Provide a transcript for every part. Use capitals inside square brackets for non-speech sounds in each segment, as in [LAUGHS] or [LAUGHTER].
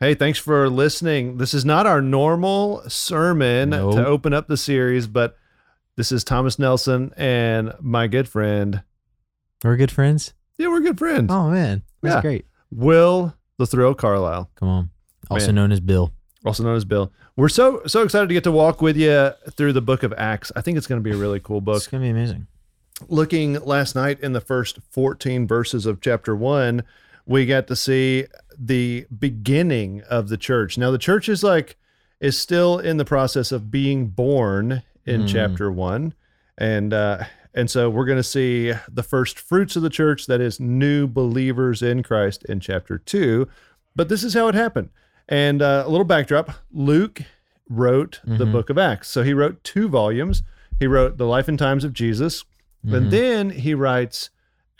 Hey, thanks for listening. This is not our normal sermon Nope. to open up the series, but this is Thomas Nelson and my good friend. We're good friends. Yeah, we're good friends. Oh man, that's Yeah. great. Will the Thrill Carlisle, Come on. Also Man. known as Bill. also known as Bill. We're so so excited to get to walk with you through the book of Acts. I think it's going to be a really cool book. It's gonna be amazing. looking last night in the first 14 verses of chapter 1 we got to see the beginning of the church. Now the church is like is still in the process of being born in Mm. chapter 1 and uh and so we're going to see the first fruits of the church that is new believers in Christ in chapter 2 but this is how it happened. And uh, a little backdrop Luke wrote the Mhm. book of Acts. So he wrote two volumes. He wrote the life and times of Jesus. And Mhm. then he writes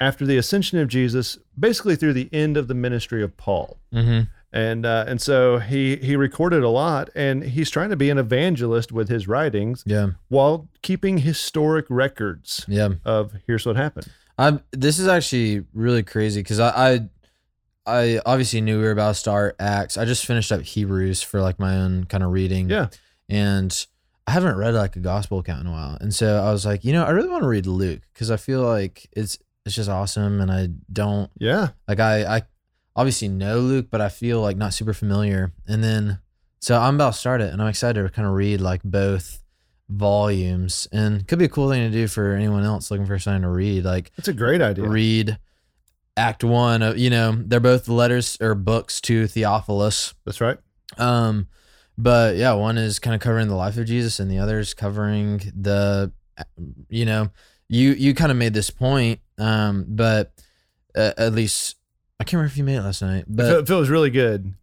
after the ascension of Jesus, basically through the end of the ministry of Paul. Mm-hmm. And uh, and so he he recorded a lot, and he's trying to be an evangelist with his writings Yeah. while keeping historic records Yeah. of here's what happened. I'm. This is actually really crazy because I, I, I obviously knew we were about to start Acts. I just finished up Hebrews for like my own kind of reading. Yeah. and I haven't read like a gospel account in a while, and so I was like, you know, I really want to read Luke because I feel like it's it's just awesome, and I don't Yeah, like I I obviously know Luke, but I feel like not super familiar. And then so I'm about to start it, and I'm excited to kind of read like both volumes, and could be a cool thing to do for anyone else looking for something to read. Like it's a great idea. read Act One. Of, you know, they're both letters or books to Theophilus. That's right. Um, but yeah, one is kind of covering the life of Jesus, and the other is covering the, you know, you you kind of made this point, um, but uh, at least I can't remember if you made it last night, But It feels really good.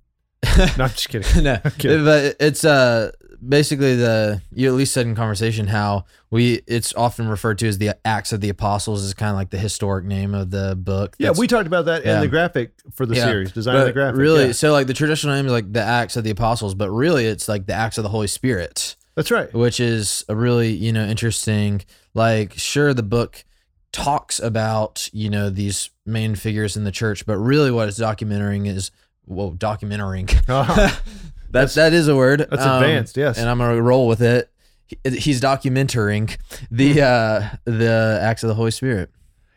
No, I'm just kidding. [LAUGHS] no, [LAUGHS] Okay. but it's uh basically the you at least said in conversation how we it's often referred to as the Acts of the Apostles is kind of like the historic name of the book. Yeah, we talked about that in the graphic for the Yeah, series, designing the graphic. really Yeah, so like the traditional name is like the Acts of the Apostles, but really it's like the Acts of the Holy Spirit. that's right. which is a really you know interesting like sure the book talks about you know these main figures in the church but really what it's documenting is well documenting [LAUGHS] Uh-huh. [LAUGHS] that's that is a word That's Um, advanced. Yes. and i'm gonna roll with it He- he's documenting the uh the acts of the holy spirit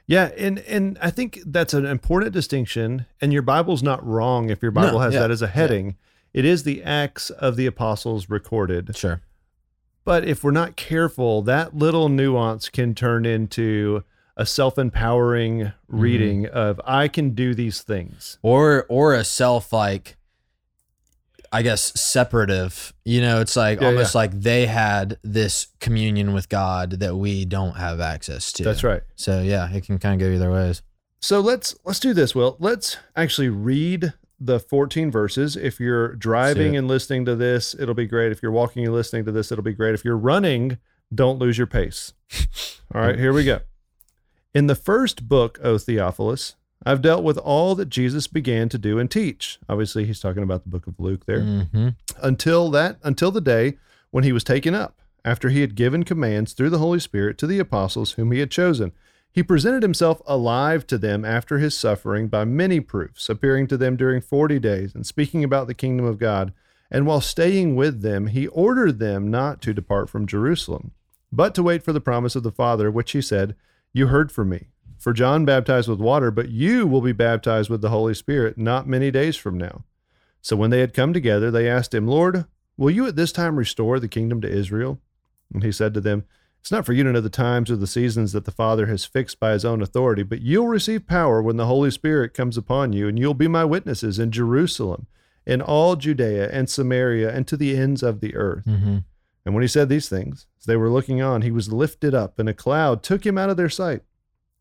Yeah, and and I think that's an important distinction. And your Bible's not wrong if your Bible No, has yeah, that as a heading. It is the acts of the apostles recorded. sure But if we're not careful, that little nuance can turn into a self-empowering Mm-hmm. reading of I can do these things. or or a self like i guess separative you know it's like Yeah, almost like they had this communion with god that we don't have access to That's right. so yeah it can kind of go either ways So let's let's do this. Will let's actually read the 14 verses. If you're driving and listening to this, it'll be great. If you're walking and listening to this, it'll be great. If you're running, don't lose your pace. [LAUGHS] All right, here we go. In the first book, O Theophilus, I've dealt with all that Jesus began to do and teach. Obviously, he's talking about the book of Luke there mm-hmm. until that until the day when he was taken up after he had given commands through the holy spirit to the apostles whom he had chosen he presented himself alive to them after his suffering by many proofs appearing to them during 40 days and speaking about the kingdom of god and while staying with them he ordered them not to depart from jerusalem but to wait for the promise of the father which he said you heard from me for john baptized with water but you will be baptized with the holy spirit not many days from now so when they had come together, they asked him, Lord, will you at this time restore the kingdom to Israel? And he said to them, It's not for you to know the times or the seasons that the Father has fixed by his own authority, but you'll receive power when the Holy Spirit comes upon you, and you'll be my witnesses in Jerusalem, in all Judea and Samaria, and to the ends of the earth. Mm-hmm. And when he said these things, as they were looking on, he was lifted up, and a cloud took him out of their sight.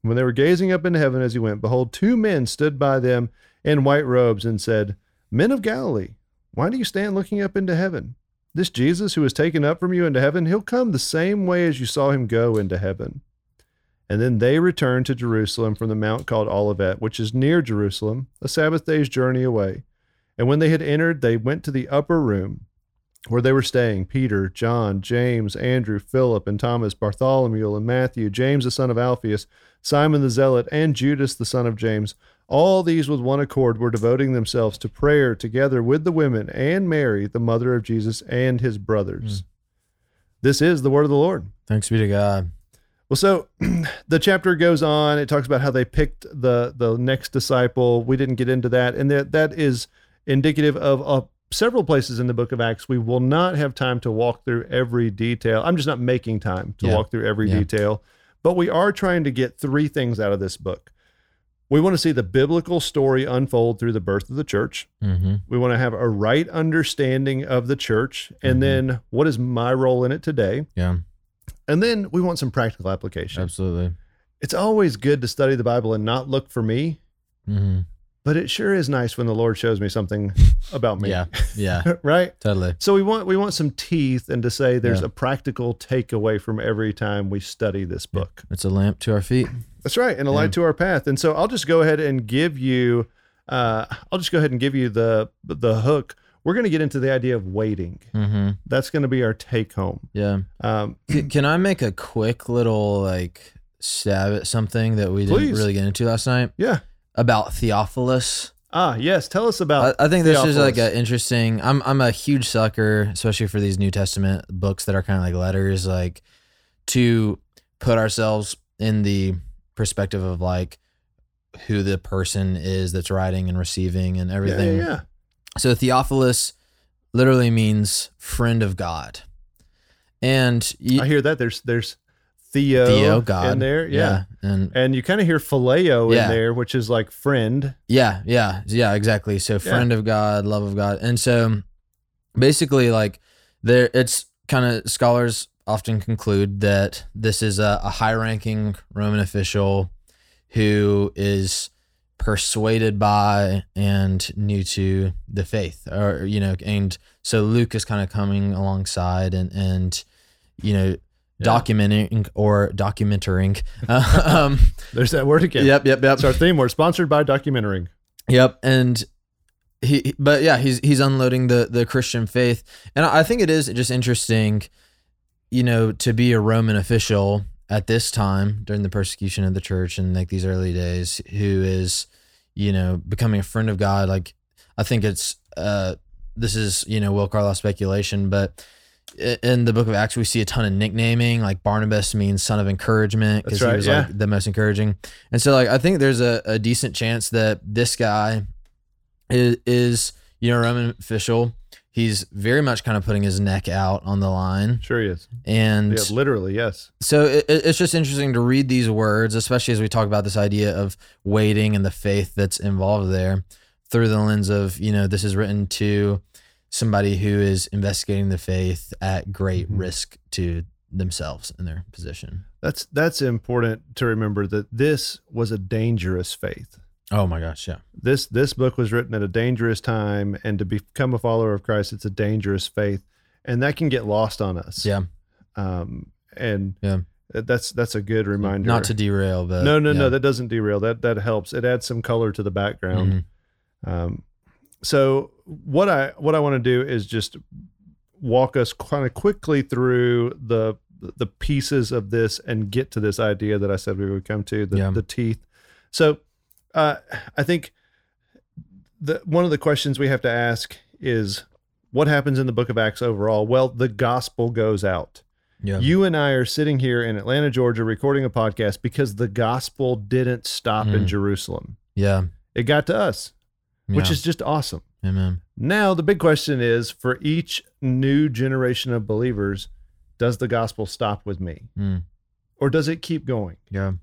When they were gazing up into heaven as he went, behold, two men stood by them in white robes and said, Men of Galilee, why do you stand looking up into heaven? This Jesus who was taken up from you into heaven, he'll come the same way as you saw him go into heaven. And then they returned to Jerusalem from the mount called Olivet, which is near Jerusalem, a Sabbath day's journey away. And when they had entered, they went to the upper room where they were staying Peter, John, James, Andrew, Philip, and Thomas, Bartholomew, and Matthew, James the son of Alphaeus, Simon the Zealot, and Judas the son of James. All these with one accord were devoting themselves to prayer together with the women and Mary, the mother of Jesus, and his brothers. This is the word of the Lord. Thanks be to God. Well, so [CLEARS THROAT] the chapter goes on. It talks about how they picked the the next disciple. We didn't get into that, and that that is indicative of uh, several places in the Book of Acts. We will not have time to walk through every detail. I'm just not making time to Yeah. walk through every Yeah. detail, but we are trying to get three things out of this book. We want to see the biblical story unfold through the birth of the church. Mm-hmm. We want to have a right understanding of the church, and Mhm. then what is my role in it today? Yeah, And then we want some practical application absolutely. it's always good to study the Bible and not look for me, Mm-hmm. But it sure is nice when the Lord shows me something [LAUGHS] about me. Yeah, yeah, [LAUGHS] right? totally. So we want we want some teeth and to say there's Yeah. a practical takeaway from every time we study this book. It's a lamp to our feet. That's right, and a light to our path. And so I'll just go ahead and give you uh I'll just go ahead and give you the the hook. We're going to get into the idea of waiting. Mm-hmm. That's going to be our take home. Yeah. Um, C- Can I make a quick little like stab at something that we didn't Please. really get into last night yeah. About Theophilus? Ah, yes. Tell us about. I, I think this is like an interesting. I'm I'm a huge sucker, especially for these New Testament books that are kind of like letters, like to put ourselves in the perspective of like who the person is that's writing and receiving and yeah, everything. yeah, yeah. So Theophilus literally means friend of God, and you, I hear that. There's there's Theo, Theo God in there. Yeah. and And you kind of hear phileo Yeah. in there, which is like friend. Yeah, yeah, yeah, exactly. So friend of God, love of God. And so basically like there it's kind of scholars often conclude that this is a, a high ranking Roman official who is persuaded by and new to the faith or you know and so Luke is kind of coming alongside and and you know Yeah. documenting or documenting [LAUGHS] um There's that word again. yep yep yep That's our theme. We're sponsored by Documentary. Yep, and he, he- but yeah, he's he's unloading the the Christian faith, and I think it is just interesting, you know, to be a Roman official at this time during the persecution of the church and like these early days, who is, you know, becoming a friend of God. Like, I think it's uh, this is you know Will Carlisle speculation, but. In the book of Acts, we see a ton of nicknaming. Like Barnabas means son of encouragement because right, he was yeah. like the most encouraging. And so, like, I think there's a, a decent chance that this guy is, is, you know, Roman official. He's very much kind of putting his neck out on the line. Sure he is. And Yeah, literally, yes. so it- it's just interesting to read these words, especially as we talk about this idea of waiting and the faith that's involved there through the lens of, you know, this is written to somebody who is investigating the faith at great Mhm. risk to themselves and their position. That's that's important to remember that this was a dangerous faith. Oh my gosh. Yeah. This this book was written at a dangerous time, and to become a follower of Christ, it's a dangerous faith, and that can get lost on us. Yeah. Um. And Yeah. that's that's a good reminder. Not to derail, but no, no, yeah. no. That doesn't derail. That that helps. It adds some color to the background. Mhm. Um, so what I what I want to do is just walk us kind of quickly through the the pieces of this and get to this idea that I said we would come to the, Yeah. the teeth. So uh, I think the one of the questions we have to ask is what happens in the book of Acts overall? Well, the gospel goes out. Yeah. You and I are sitting here in Atlanta, Georgia, recording a podcast because the gospel didn't stop in Mm. Jerusalem. yeah. It got to us, which is just awesome. Amen. Now, the big question is for each new generation of believers, does the gospel stop with me Mm. or does it keep going? Yeah.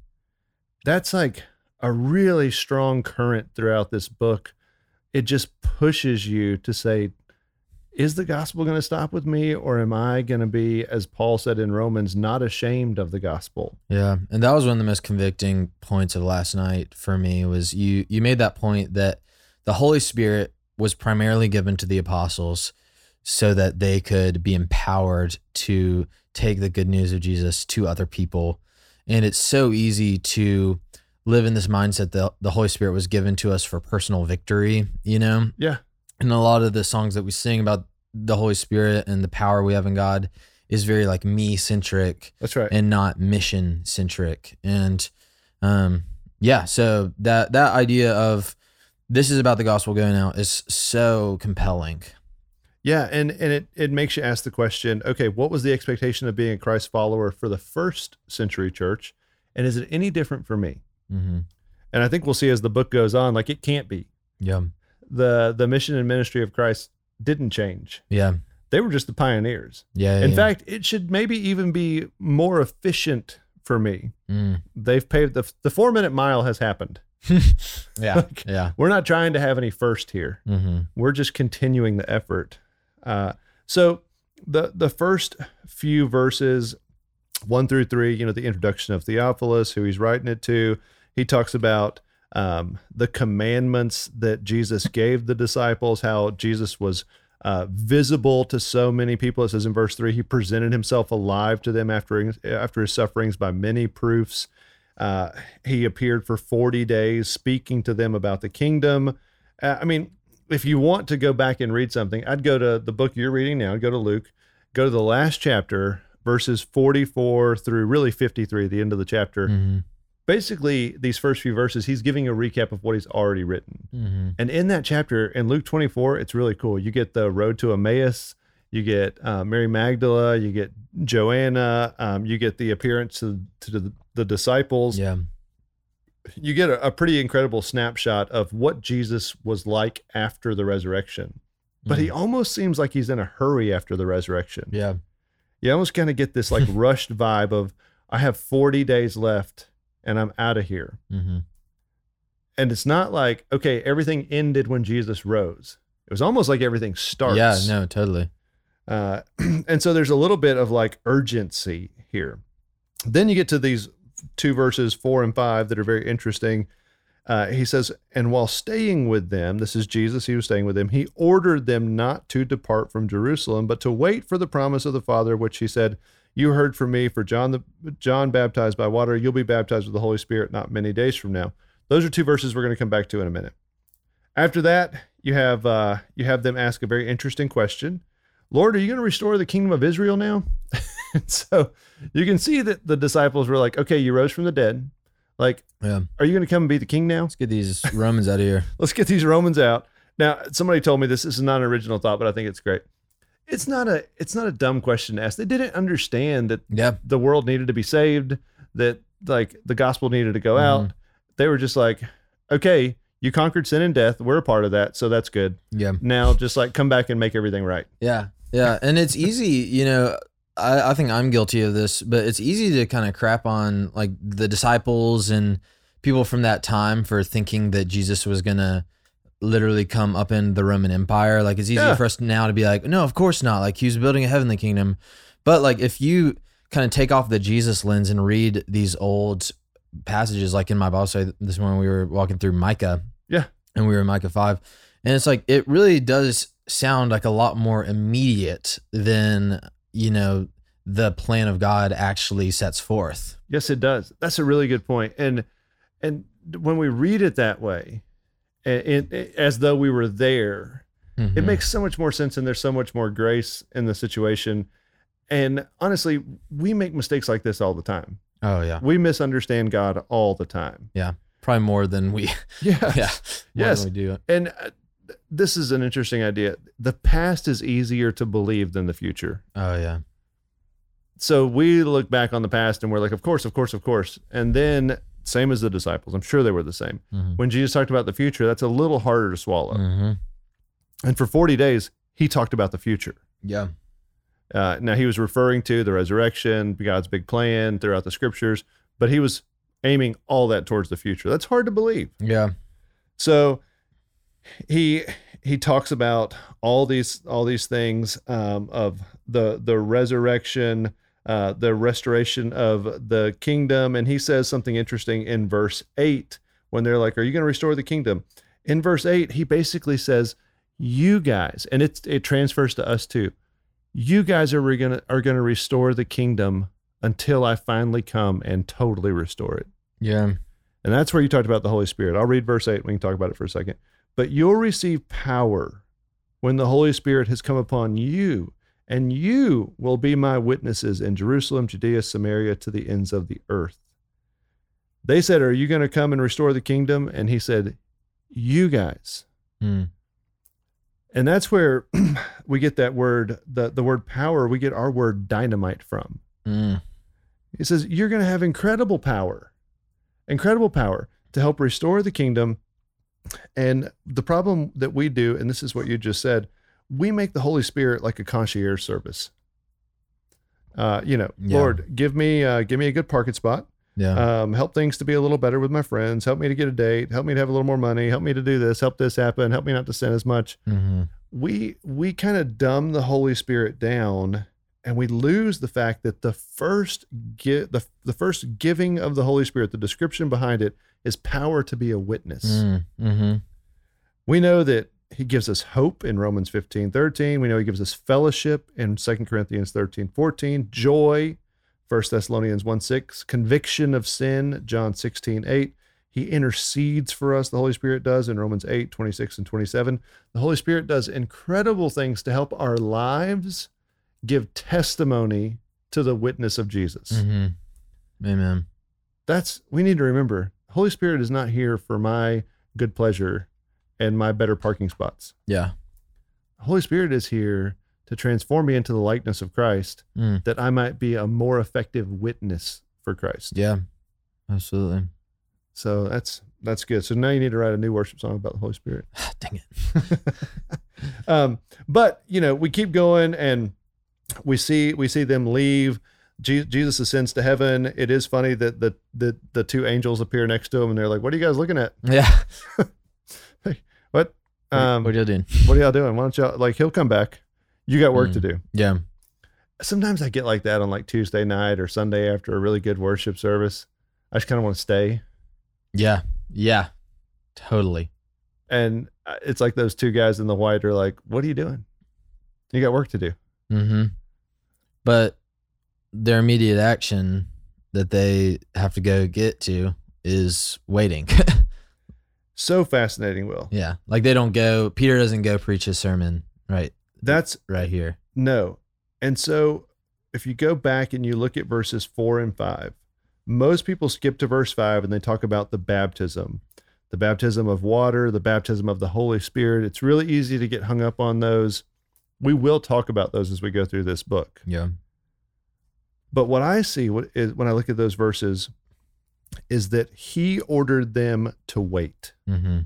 That's like a really strong current throughout this book. It just pushes you to say, is the gospel going to stop with me or am I going to be, as Paul said in Romans, not ashamed of the gospel? Yeah, and that was one of the most convicting points of last night for me was you you made that point that the Holy Spirit was primarily given to the apostles so that they could be empowered to take the good news of Jesus to other people. And it's so easy to live in this mindset that the Holy Spirit was given to us for personal victory, you know? Yeah. and a lot of the songs that we sing about the Holy Spirit and the power we have in God is very like me centric That's right. and not mission centric. And um, yeah so that that idea of this is about the gospel going out is so compelling Yeah, and and it it makes you ask the question, okay, what was the expectation of being a Christ follower for the first century church, and is it any different for me? mm-hmm. And I think we'll see as the book goes on, like it can't be. yeah the The mission and ministry of Christ didn't change. yeah They were just the pioneers. yeah In yeah. fact, it should maybe even be more efficient for me. Mm. They've paved the the four minute mile has happened. [LAUGHS] yeah Like, yeah We're not trying to have any first here. mm-hmm. we're just continuing the effort. Uh, so the the first few verses, one through three, you know, the introduction of Theophilus, who he's writing it to, he talks about um, the commandments that Jesus gave the disciples, how Jesus was uh, visible to so many people. It says in verse three, he presented himself alive to them after after his sufferings by many proofs. Uh, he appeared for 40 days speaking to them about the kingdom. Uh, I mean, if you want to go back and read something, I'd go to the book you're reading now, go to Luke, go to the last chapter, verses 44 through really 53, the end of the chapter. Mm-hmm. Basically, these first few verses, he's giving a recap of what he's already written. Mm-hmm. And in that chapter, in Luke 24, it's really cool. You get the road to Emmaus, you get uh, Mary Magdala, you get Joanna, um, you get the appearance to, to the, the disciples yeah you get a, a pretty incredible snapshot of what Jesus was like after the resurrection. But he almost seems like he's in a hurry after the resurrection. Mm-hmm. yeah You almost kind of get this like [LAUGHS] rushed vibe of I have 40 days left and I'm out of here. mm-hmm. And it's not like, okay, everything ended when Jesus rose. It was almost like everything starts. yeah no totally Uh, [CLEARS THROAT] and so there's a little bit of like urgency here. Then you get to these two verses, four and five, that are very interesting. Uh, he says, And while staying with them, this is Jesus, he was staying with them, he ordered them not to depart from Jerusalem, but to wait for the promise of the Father, which he said, You heard from me, for John the John baptized by water, you'll be baptized with the Holy Spirit not many days from now. Those are two verses we're going to come back to in a minute. After that, you have uh, you have them ask a very interesting question. Lord, are you going to restore the kingdom of Israel now? [LAUGHS] So you can see that the disciples were like, okay, you rose from the dead. Like, yeah are you going to come and be the king now? let's get these romans out of here [LAUGHS] Let's get these Romans out. Now, somebody told me this, this is not an original thought, but I think it's great. It's not a it's not a dumb question to ask. They didn't understand that yeah the world needed to be saved, that like the gospel needed to go mm-hmm. out. They were just like, okay, you conquered sin and death. We're a part of that, so that's good. yeah Now just like come back and make everything right. Yeah. Yeah. And it's easy, you know, I, I think I'm guilty of this, but it's easy to kind of crap on like the disciples and people from that time for thinking that Jesus was going to literally come up in the Roman Empire. Like it's easy Yeah. for us now to be like, no, of course not. Like he was building a heavenly kingdom. But like if you kind of take off the Jesus lens and read these old passages, like in my Bible study this morning, we were walking through Micah. Yeah. And we were in Micah 5. And it's like, it really does sound like a lot more immediate than, you know, the plan of God actually sets forth. Yes, it does. That's a really good point. And and when we read it that way, and, as though we were there, it Mhm. makes so much more sense, and there's so much more grace in the situation. And honestly, we make mistakes like this all the time. oh, yeah. We misunderstand God all the time. Yeah, probably more than we, [LAUGHS] [LAUGHS] Yeah. yeah. Yes. we do. And uh, this is an interesting idea. The past is easier to believe than the future. Oh, yeah. so we look back on the past and we're like, of course, of course, of course. And then, same as the disciples, I'm sure they were the same. Mhm. When Jesus talked about the future, that's a little harder to swallow. Mhm. And for 40 days, he talked about the future. Yeah. Uh, now, he was referring to the resurrection, God's big plan throughout the scriptures, but he was aiming all that towards the future. That's hard to believe. Yeah. So he he talks about all these all these things um, of the the resurrection, uh, the restoration of the kingdom, and he says something interesting in verse eight when they're like, "Are you going to restore the kingdom?" In verse eight, he basically says, "You guys," and it it transfers to us too. You guys are re- gonna are gonna restore the kingdom until I finally come and totally restore it. Yeah. And that's where you talked about the Holy Spirit. I'll read verse 8. We can talk about it for a second. But you'll receive power when the Holy Spirit has come upon you, and you will be my witnesses in Jerusalem, Judea, Samaria, to the ends of the earth. They said, Are you going to come and restore the kingdom? And he said, You guys. Mm. And that's where [CLEARS THROAT] we get that word, the, the word power, we get our word dynamite from. Mm. He says, You're going to have incredible power, incredible power to help restore the kingdom. And the problem that we do, and this is what you just said, we make the Holy Spirit like a concierge service. Uh, you know, Yeah. Lord, give me uh, give me a good parking spot. Yeah. Um, help things to be a little better with my friends. Help me to get a date. Help me to have a little more money. Help me to do this. Help this happen. Help me not to sin as much hmm we we kind of dumb the Holy Spirit down and we lose the fact that the first gi- the, the first giving of the Holy Spirit, the description behind it is power to be a witness. Mm-hmm. We know that he gives us hope in Romans 15, 13. We know he gives us fellowship in 2 Corinthians 13, 14, joy, 1 Thessalonians 1, 6, conviction of sin, John 16, 8. He intercedes for us, the Holy Spirit does in Romans 8, 26 and 27. The Holy Spirit does incredible things to help our lives give testimony to the witness of Jesus. hmm Amen. That's, we need to remember, Holy Spirit is not here for my good pleasure and my better parking spots. Yeah. Holy Spirit is here to transform me into the likeness of Christ Mm. that I might be a more effective witness for Christ. Yeah. Absolutely. So that's that's good. So now you need to write a new worship song about the Holy Spirit. [SIGHS] Dang it. [LAUGHS] um, but you know, we keep going and we see we see them leave. Je- Jesus ascends to heaven. It is funny that the, the the two angels appear next to him and they're like, "What are you guys looking at? [LAUGHS] Yeah. [LAUGHS] What? What- Um, what are y'all doing? what are y'all doing? Why don't y'all like? He'll come back. You got work to do." Yeah. sometimes I get like that on like Tuesday night or Sunday after a really good worship service. I just kind of want to stay. Yeah. Yeah. Totally. And uh, it's like those two guys in the white are like, What are you doing? You got work to do. Mm-hmm. But their immediate action that they have to go get to is waiting. [LAUGHS] So fascinating, Will. yeah. Like they don't go, Peter doesn't go preach his sermon right, That's right here. no. And so if you go back and you look at verses four and five, most people skip to verse five and they talk about the baptism, the baptism of water, the baptism of the Holy Spirit. It's really easy to get hung up on those. We will talk about those as we go through this book. Yeah. But what I see what is when I look at those verses is that he ordered them to wait. Mm-hmm.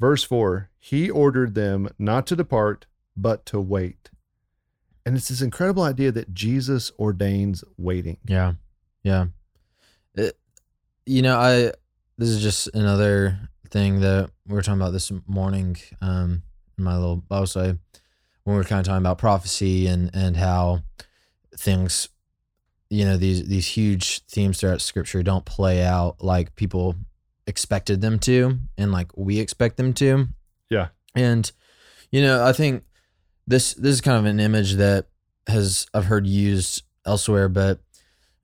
Verse 4, he ordered them not to depart, but to wait. And it's this incredible idea that Jesus ordains waiting. Yeah. Yeah. It, you know, I this is just another thing that we were talking about this morning um in my little Bible study when we are kind of talking about prophecy and and how things you know these these huge themes throughout scripture don't play out like people expected them to and like we expect them to. Yeah. And you know, I think this this is kind of an image that has I've heard used elsewhere, but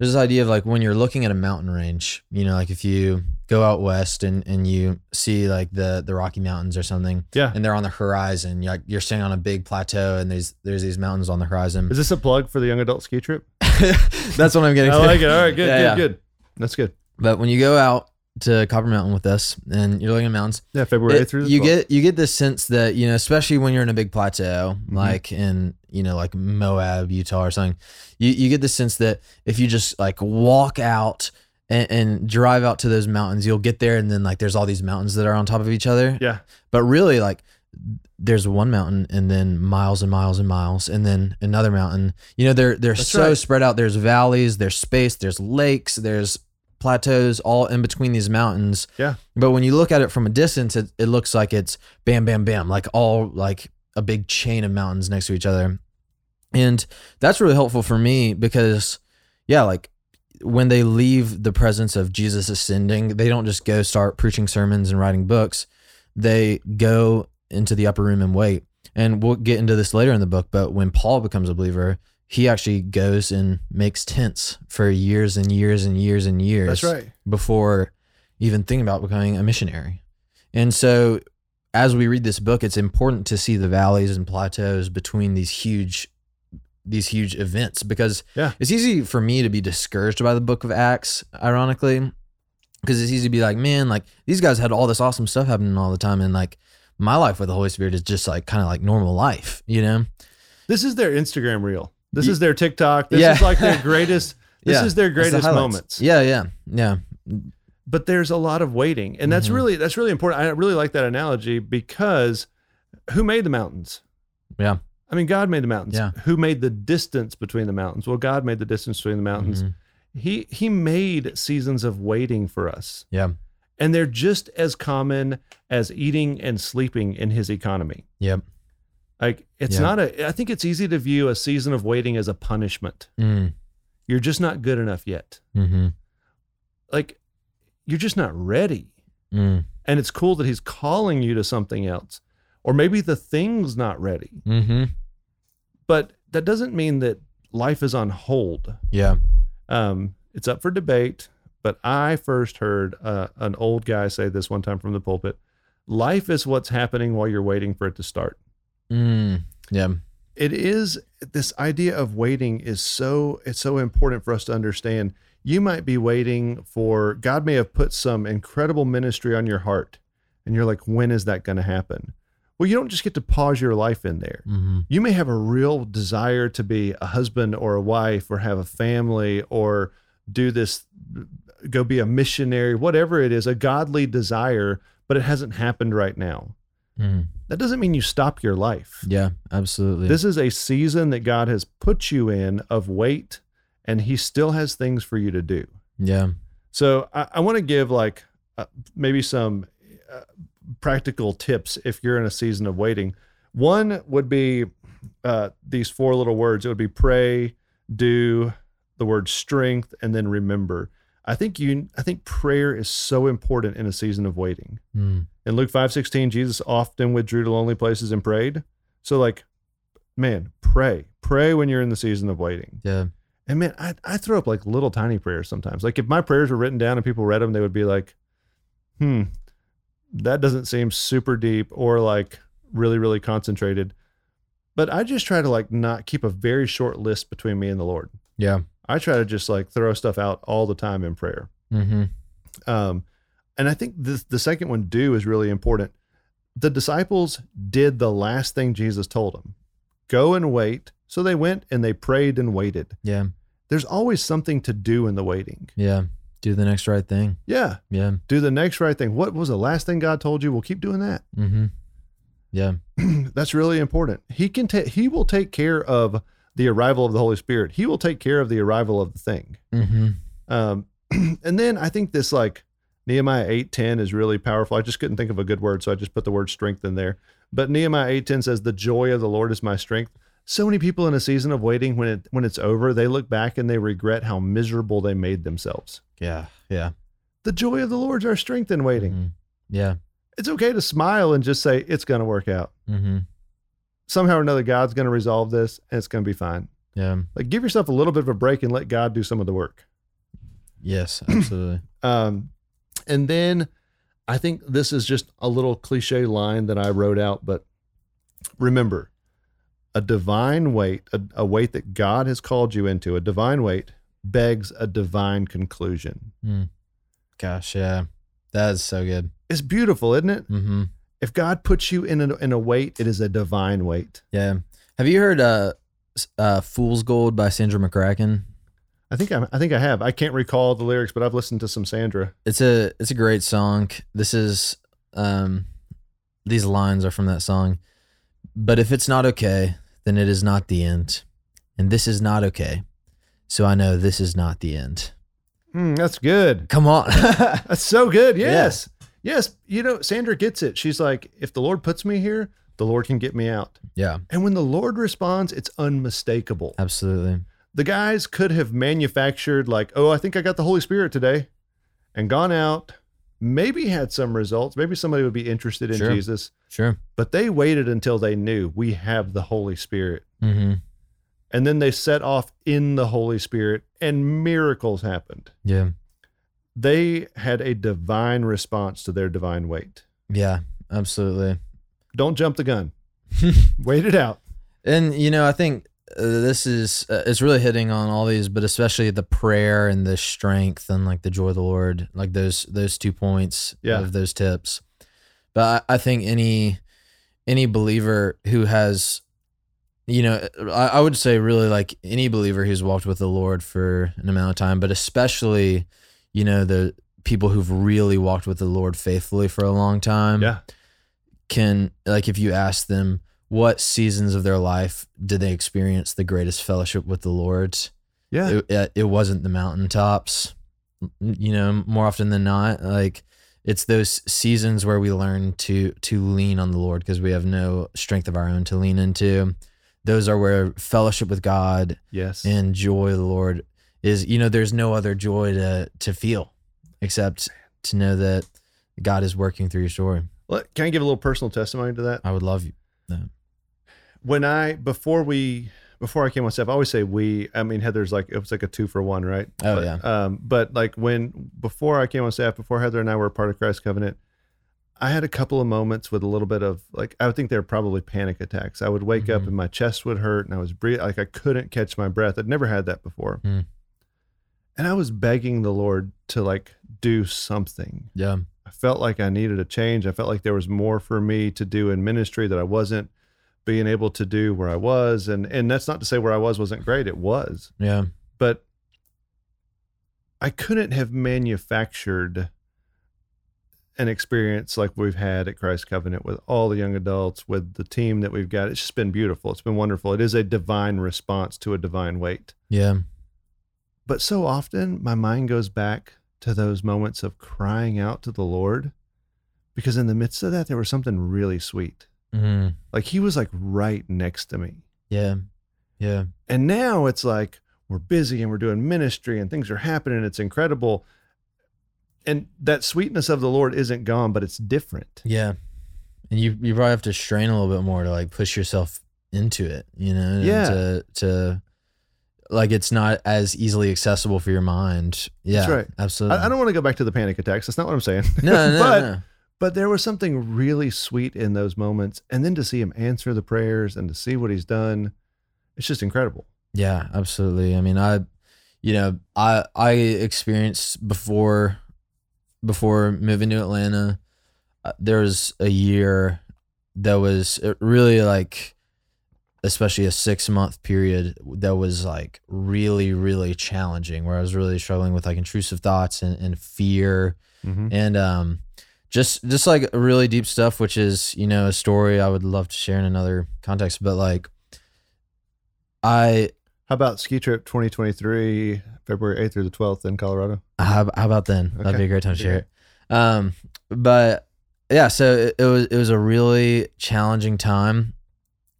there's this idea of like when you're looking at a mountain range, you know, like if you go out west and, and you see like the the Rocky Mountains or something, Yeah. and they're on the horizon, you're, you're standing on a big plateau and there's there's these mountains on the horizon. Is this a plug for the young adult ski trip? [LAUGHS] That's what I'm getting. I like it. All right, good, Yeah, good, yeah. good. That's good. But when you go out to Copper Mountain with us and you're looking at mountains, Yeah, February it- through the you 12th. get you get this sense that you know, especially when you're in a big plateau, Mhm. like in you know, like Moab, Utah, or something, you you get the sense that if you just like walk out and, and drive out to those mountains, you'll get there, and then like there's all these mountains that are on top of each other. Yeah. But really, like there's one mountain, and then miles and miles and miles, and then another mountain. You know, they're they're That's so right. spread out. There's valleys, there's space, there's lakes, there's plateaus all in between these mountains. Yeah. But when you look at it from a distance, it, it looks like it's bam, bam, bam, like all like a big chain of mountains next to each other. And that's really helpful for me because, yeah, like when they leave the presence of Jesus ascending, they don't just go start preaching sermons and writing books. They go into the upper room and wait. And we'll get into this later in the book, but when Paul becomes a believer, he actually goes and makes tents for years and years and years and years That's right. before even thinking about becoming a missionary. And so as we read this book, it's important to see the valleys and plateaus between these huge these huge events because Yeah. it's easy for me to be discouraged by the book of Acts, ironically. because it's easy to be like, man, like these guys had all this awesome stuff happening all the time, and like my life with the Holy Spirit is just like kind of like normal life, you know? This is their Instagram reel. This is their TikTok. This Yeah. is like their [LAUGHS] greatest. This Yeah, is their That's the greatest moments. Yeah, yeah, yeah. But there's a lot of waiting, and that's Mhm. really that's really important. I really like that analogy because who made the mountains? Yeah. I mean, God made the mountains. Yeah. Who made the distance between the mountains? Well, God made the distance between the mountains. Mhm. He He made seasons of waiting for us, Yeah. and they're just as common as eating and sleeping in His economy. Yep. Like it's Yeah. not a. I think it's easy to view a season of waiting as a punishment. Mm. You're just not good enough yet. Mm-hmm. Like you're just not ready. Mm. And it's cool that he's calling you to something else. Or maybe the thing's not ready. Mm-hmm. But that doesn't mean that life is on hold. Yeah. Um, it's up for debate. But I first heard uh, an old guy say this one time from the pulpit life is what's happening while you're waiting for it to start. Mm. Yeah. It is this idea of waiting is so it's so important for us to understand. You might be waiting for God may have put some incredible ministry on your heart and you're like when is that going to happen? Well, you don't just get to pause your life in there. Mm-hmm. You may have a real desire to be a husband or a wife or have a family or do this go be a missionary, whatever it is, a godly desire, but it hasn't happened right now. Mm. That doesn't mean you stop your life. Yeah. Absolutely. This is a season that God has put you in of wait, and He still has things for you to do. yeah. So I, I want to give like uh, maybe some uh, practical tips if you're in a season of waiting. One would be uh, these four little words. It would be pray, do, the word strength, and then remember. I think you. I think prayer is so important in a season of waiting. Mm. In Luke 5:16, Jesus often withdrew to lonely places and prayed. So like, man, pray. Pray when you're in the season of waiting. Yeah. And man, I, I throw up like little tiny prayers sometimes. Like if my prayers were written down and people read them, they would be like, hmm, that doesn't seem super deep or like really, really concentrated. But I just try to like not keep a very short list between me and the Lord. Yeah. I try to just like throw stuff out all the time in prayer. Mm-hmm. Um, and I think the the second one, do, is really important. The disciples did the last thing Jesus told them go and wait. So they went and they prayed and waited. Yeah. There's always something to do in the waiting. Yeah. Do the next right thing. Yeah. Yeah. Do the next right thing. What was the last thing God told you? Well, keep doing that. Mm-hmm. Yeah. [CLEARS THROAT] That's really important. He can take, he will take care of the arrival of the Holy Spirit. He will take care of the arrival of the thing. Mm-hmm. Um, [CLEARS THROAT] and then I think this like Nehemiah 8:10 is really powerful. I just couldn't think of a good word, so I just put the word strength in there. But Nehemiah 8:10 says, "The joy of the Lord is my strength." So many people in a season of waiting, when it when it's over, they look back and they regret how miserable they made themselves. Yeah. Yeah. The joy of the Lord is our strength in waiting. Mhm. Yeah. It's okay to smile and just say it's going to work out. Mm-hmm. Somehow or another, God's going to resolve this, and it's going to be fine. Yeah. Like give yourself a little bit of a break and let God do some of the work. Yes. [CLEARS THROAT] Absolutely. Um, and then I think this is just a little cliche line that I wrote out, but remember a divine wait, a, a wait that God has called you into, a divine wait begs a divine conclusion. Mm. Gosh. Yeah. That's so good. It's beautiful, isn't it? Mm-hmm. If God puts you in a, in a wait, it is a divine wait. Yeah. Have you heard uh, uh Fool's Gold by Sandra McCracken? I think I, I think I have. I can't recall the lyrics, but I've listened to some Sandra. It's a it's a great song. This is um these lines are from that song. But if it's not okay, then it is not the end. And this is not okay. So I know this is not the end. Hmm, that's good. Come on. [LAUGHS] That's so good. Yes. Yes. You know, Sandra gets it. She's like, if the Lord puts me here, the Lord can get me out. yeah, And when the Lord responds, it's unmistakable. absolutely. The guys could have manufactured, like, oh, I think I got the Holy Spirit today, and gone out, maybe had some results. Maybe somebody would be interested in Sure. Jesus, Sure. but they waited until they knew we have the Holy Spirit. Mm-hmm. And then they set off in the Holy Spirit, and miracles happened. Yeah. They had a divine response to their divine wait. Yeah, absolutely. Don't jump the gun. [LAUGHS] Wait it out. And you know, I think uh, this is uh, it's really hitting on all these, but especially the prayer and the strength and like the joy of the Lord, like those those two points Yeah. of those tips. But I, I think any any believer who has, you know, I, I would say really like any believer who's walked with the Lord for an amount of time, but especially, you know, the people who've really walked with the Lord faithfully for a long time Yeah. can like if you ask them what seasons of their life did they experience the greatest fellowship with the Lord? Yeah. It, it, wasn't the mountaintops, you know, more often than not. Like it's those seasons where we learn to to lean on the Lord because we have no strength of our own to lean into. Those are where fellowship with God yes. and joy of the Lord is. You know, there's no other joy to to feel except to know that God is working through your story. Well, Can I give a little personal testimony to that? I would love you. when I before we before I came on staff, I always say we. I mean, Heather's like it was like a two for one, right? Oh, But, yeah. Um, but like when before I came on staff, before Heather and I were part of Christ Covenant, I had a couple of moments with a little bit of like I would think they were probably panic attacks. I would wake up Mhm. and my chest would hurt and I was breathing like I couldn't catch my breath. I'd never had that before, Mm. And I was begging the Lord to like do something. Yeah. I felt like I needed a change. I felt like there was more for me to do in ministry that I wasn't being able to do where I was. And and that's not to say where I was wasn't great. It was. Yeah. But I couldn't have manufactured an experience like we've had at Christ Covenant with all the young adults, with the team that we've got. It's just been beautiful. It's been wonderful. It is a divine response to a divine wait. Yeah. But so often my mind goes back to those moments of crying out to the Lord because in the midst of that, there was something really sweet. hmm Like he was like right next to me. Yeah. Yeah. And now it's like we're busy and we're doing ministry and things are happening. It's incredible. And that sweetness of the Lord isn't gone, but it's different. Yeah. And you you probably have to strain a little bit more to like push yourself into it, you know? Yeah. To to like it's not as easily accessible for your mind. Yeah. That's right. Absolutely. I, I don't want to go back to the panic attacks. That's not what I'm saying. [LAUGHS] no, no, [LAUGHS] but no. but there was something really sweet in those moments. And then to see him answer the prayers and to see what he's done, it's just incredible. Yeah, absolutely. I mean, I, you know, I I experienced before before moving to Atlanta. Uh, there was a year that was really like, especially a six month period that was like really really challenging, where I was really struggling with like intrusive thoughts and, and fear Mm-hmm. and um just just like really deep stuff which is you know a story i would love to share in another context but like i How about ski trip 2023, February 8th through the 12th in Colorado? how, how about then that'd be a great time to Yeah. share it um but yeah so it, it was it was a really challenging time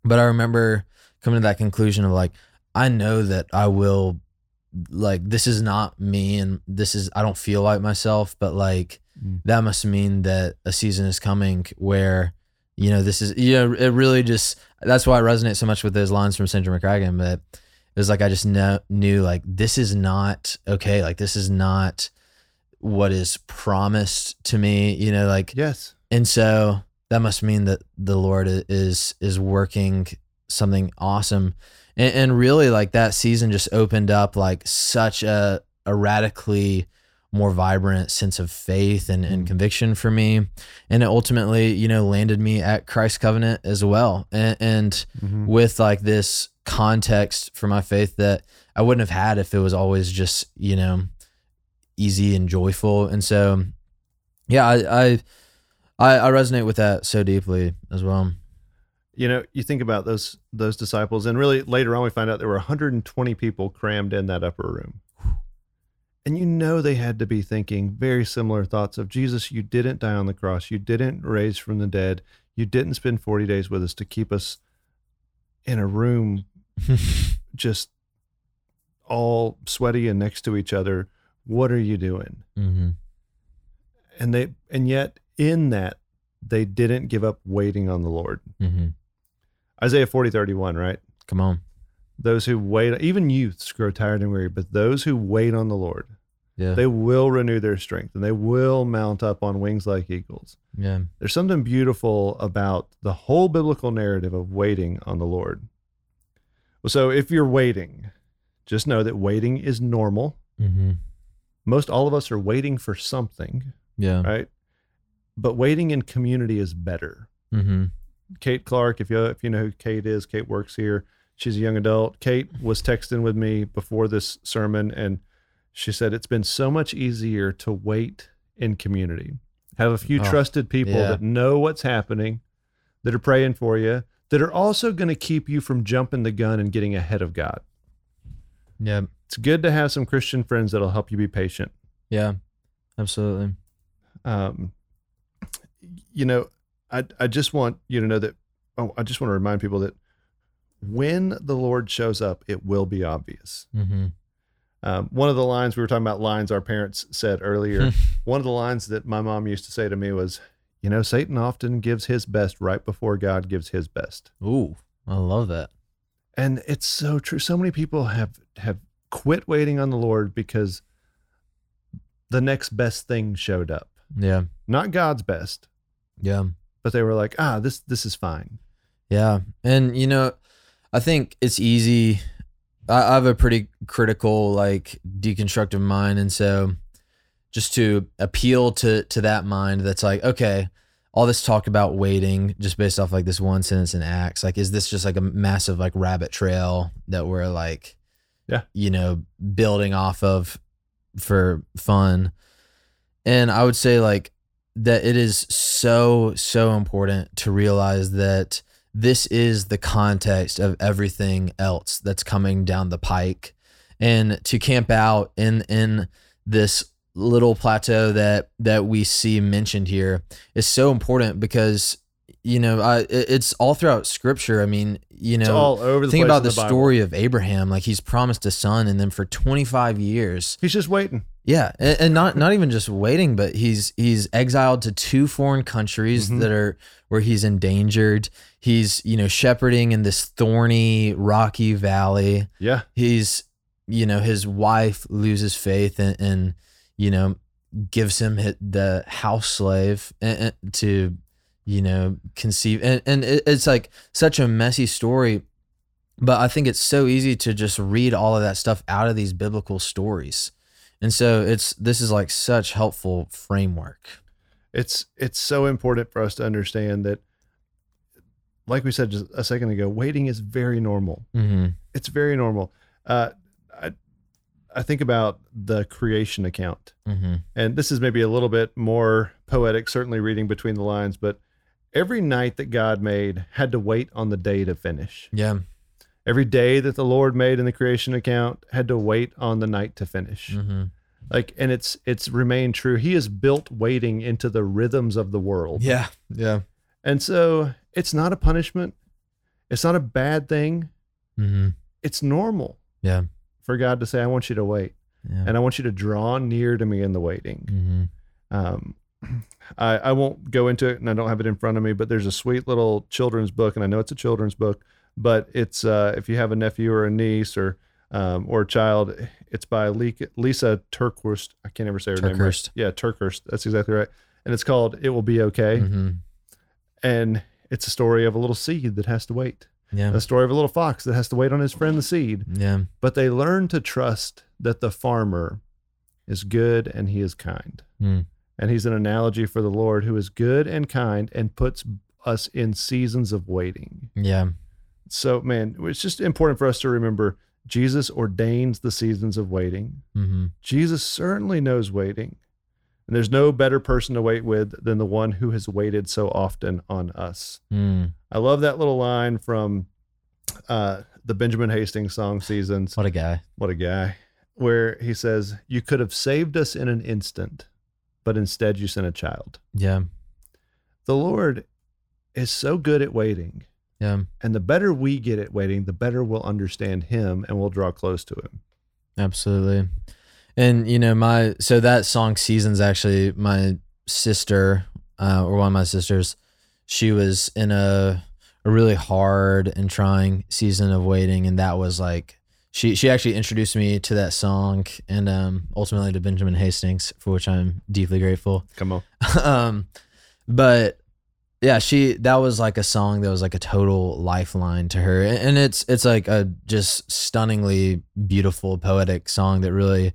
but i remember coming to that conclusion of like i know that i will like this is not me and this is i don't feel like myself but like Mm. that must mean that a season is coming where you know this is you know it really just that's why I resonate so much with those lines from Sandra McCracken but it was like I just know, knew like this is not okay like this is not what is promised to me you know like Yes. and so that must mean that the Lord is is working something awesome. And, and really like that season just opened up like such a, a radically more vibrant sense of faith and, and Mm. conviction for me. And it ultimately, you know, landed me at Christ Covenant as well. And, and Mhm. with like this context for my faith that I wouldn't have had if it was always just, you know, easy and joyful. And so, yeah, I, I, I, I resonate with that so deeply as well. You know, you think about those those disciples, and really later on we find out there were 120 people crammed in that upper room. [SIGHS] And you know they had to be thinking very similar thoughts of Jesus, you didn't die on the cross, you didn't raise from the dead, you didn't spend 40 days with us to keep us in a room [LAUGHS] just all sweaty and next to each other. What are you doing? hmm And they and yet in that they didn't give up waiting on the Lord. hmm Isaiah 40, 31, right? Come on. Those who wait, even youths grow tired and weary, but those who wait on the Lord, Yeah. they will renew their strength and they will mount up on wings like eagles. yeah. There's something beautiful about the whole biblical narrative of waiting on the Lord. So if you're waiting, just know that waiting is normal. Mm-hmm. Most all of us are waiting for something, Yeah. right? But waiting in community is better. Mm-hmm. Kate Clark, if you if you know who Kate is, Kate works here. She's a young adult. Kate was texting with me before this sermon, and she said it's been so much easier to wait in community. Have a few Oh, trusted people yeah. that know what's happening, that are praying for you, that are also going to keep you from jumping the gun and getting ahead of God. Yeah. It's good to have some Christian friends that'll help you be patient. Yeah. Absolutely. um, you know, I I just want you to know that. Oh, I just want to remind people that when the Lord shows up, it will be obvious. Mm-hmm. Um, one of the lines we were talking about lines our parents said earlier. [LAUGHS] one of the lines that my mom used to say to me was, "You know, Satan often gives his best right before God gives his best," Ooh, I love that. and it's so true. So many people have have quit waiting on the Lord because the next best thing showed up, Yeah. not God's best, Yeah. but they were like, "Ah, this this is fine." Yeah. And, you know, I think it's easy. I, I have a pretty critical, like, deconstructive mind. And so just to appeal to, to that mind that's like, okay, all this talk about waiting just based off like this one sentence in Acts, like, is this just like a massive, like, rabbit trail that we're like, Yeah. you know, building off of for fun? And I would say, like, that it is so, so important to realize that this is the context of everything else that's coming down the pike. And to camp out in in this little plateau that that we see mentioned here is so important because you know I, it's all throughout scripture i mean you know It's all over the think about the, the story of abraham like he's promised a son and then for 25 years He's just waiting. yeah, and, and not not even just waiting, but he's he's exiled to two foreign countries Mhm. that are where he's endangered. He's you know shepherding in this thorny, rocky valley. Yeah. He's you know his wife loses faith and, and you know gives him the house slave to you know conceive and and it, it's like such a messy story but i think it's so easy to just read all of that stuff out of these biblical stories and so it's this is like such helpful framework It's it's so important for us to understand that like we said just a second ago, waiting is very normal. mm-hmm. It's very normal. Uh I I think about the creation account. Mm-hmm. And this is maybe a little bit more poetic, certainly reading between the lines, but every night that God made had to wait on the day to finish. yeah Every day that the Lord made in the creation account had to wait on the night to finish. mm-hmm. Like and it's it's remained true. He has built waiting into the rhythms of the world. yeah yeah And so it's not a punishment. It's not a bad thing. mm-hmm. It's normal yeah for God to say, I want you to wait. yeah And I want you to draw near to me in the waiting. mm-hmm. Um, I, I won't go into it and I don't have it in front of me, but there's a sweet little children's book. And I know it's a children's book, but it's uh, if you have a nephew or a niece or um, or a child, it's by Lisa TerKeurst. I can't ever say her name. right. Yeah, TerKeurst. That's exactly right. And it's called It Will Be Okay. Mm-hmm. And it's a story of a little seed that has to wait. yeah a story of a little fox that has to wait on his friend the seed. yeah But they learn to trust that the farmer is good and he is kind. Mm. And he's an analogy for the Lord who is good and kind and puts us in seasons of waiting. yeah So, man, it's just important for us to remember Jesus ordains the seasons of waiting. mm-hmm. Jesus certainly knows waiting. And there's no better person to wait with than the one who has waited so often on us. mm. I love that little line from uh, the Benjamin Hastings song seasons. what a guy What a guy. Where he says, You could have saved us in an instant, but instead you sent a child. yeah The Lord is so good at waiting. yeah And the better we get at waiting, the better we'll understand him and we'll draw close to him. Absolutely. And you know, my so that song seasons actually my sister, uh, or one of my sisters, she was in a a really hard and trying season of waiting, and that was like she she actually introduced me to that song and um ultimately to Benjamin Hastings, for which I'm deeply grateful. Come on. [LAUGHS] um, but yeah, she that was like a song that was like a total lifeline to her, and, and it's it's like a just stunningly beautiful poetic song that really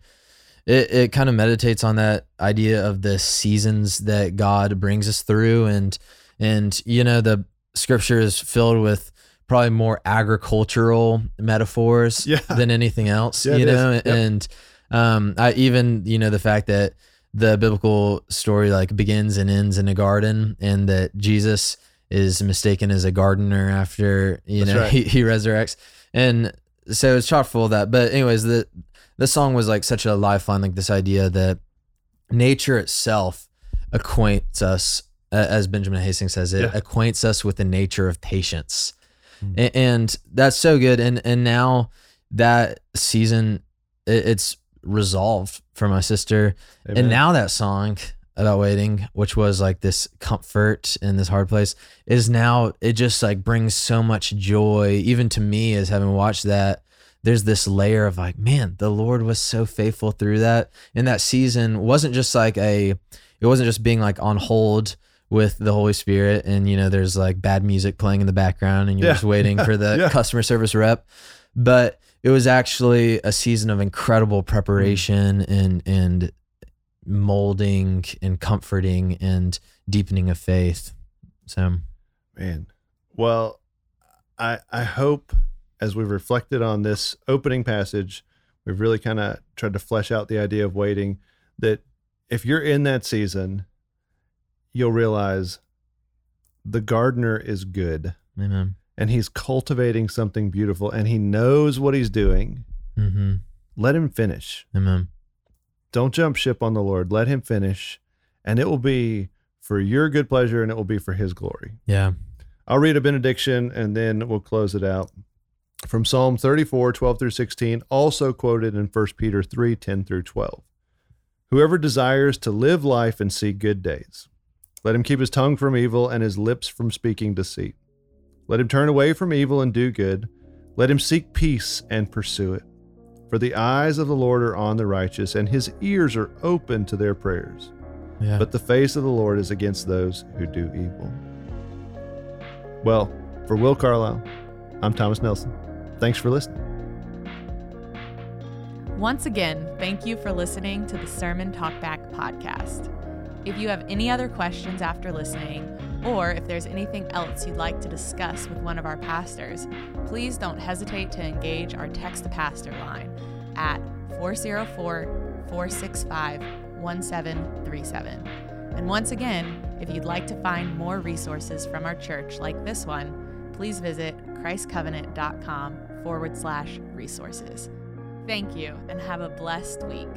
it it kind of meditates on that idea of the seasons that God brings us through, and and you know the scripture is filled with probably more agricultural metaphors Yeah. than anything else, Yeah, you know, Yep. and um, I even you know the fact that the biblical story like begins and ends in a garden and that Jesus is mistaken as a gardener after you That's know right. [LAUGHS] he, he resurrects and so it's chock full of that but anyways the the song was like such a lifeline like this idea that nature itself acquaints us as Benjamin Hastings says it Yeah. acquaints us with the nature of patience Mm. And that's so good and and now that season it, it's resolved for my sister Amen. and now that song about waiting, which was like this comfort in this hard place, is now it just like brings so much joy, even to me as having watched that. There's this layer of like, man, the Lord was so faithful through that. And that season wasn't just like a, it wasn't just being like on hold with the Holy Spirit and you know there's like bad music playing in the background and you're Yeah. just waiting [LAUGHS] for the Yeah. customer service rep. But it was actually a season of incredible preparation mm-hmm. and and molding and comforting and deepening of faith. So Man. Well, I I hope as we've reflected on this opening passage, we've really kind of tried to flesh out the idea of waiting that if you're in that season, you'll realize the gardener is good amen. and he's cultivating something beautiful and he knows what he's doing. Mm-hmm. Let him finish. Amen. Don't jump ship on the Lord. Let him finish and it will be for your good pleasure and it will be for his glory. Yeah. I'll read a benediction and then we'll close it out. From Psalm 34, 12 through 16, also quoted in 1 Peter 3, 10 through 12. Whoever desires to live life and see good days, let him keep his tongue from evil and his lips from speaking deceit. Let him turn away from evil and do good. Let him seek peace and pursue it. For the eyes of the Lord are on the righteous, and his ears are open to their prayers. Yeah. But the face of the Lord is against those who do evil. Well, for Will Carlisle, I'm Thomas Nelson. Thanks for listening. Once again, thank you for listening to the Sermon Talkback podcast. If you have any other questions after listening, or if there's anything else you'd like to discuss with one of our pastors, please don't hesitate to engage our Text to Pastor line at 404 465 1737. And once again, if you'd like to find more resources from our church like this one, please visit christcovenant.com forward slash resources. Thank you and have a blessed week.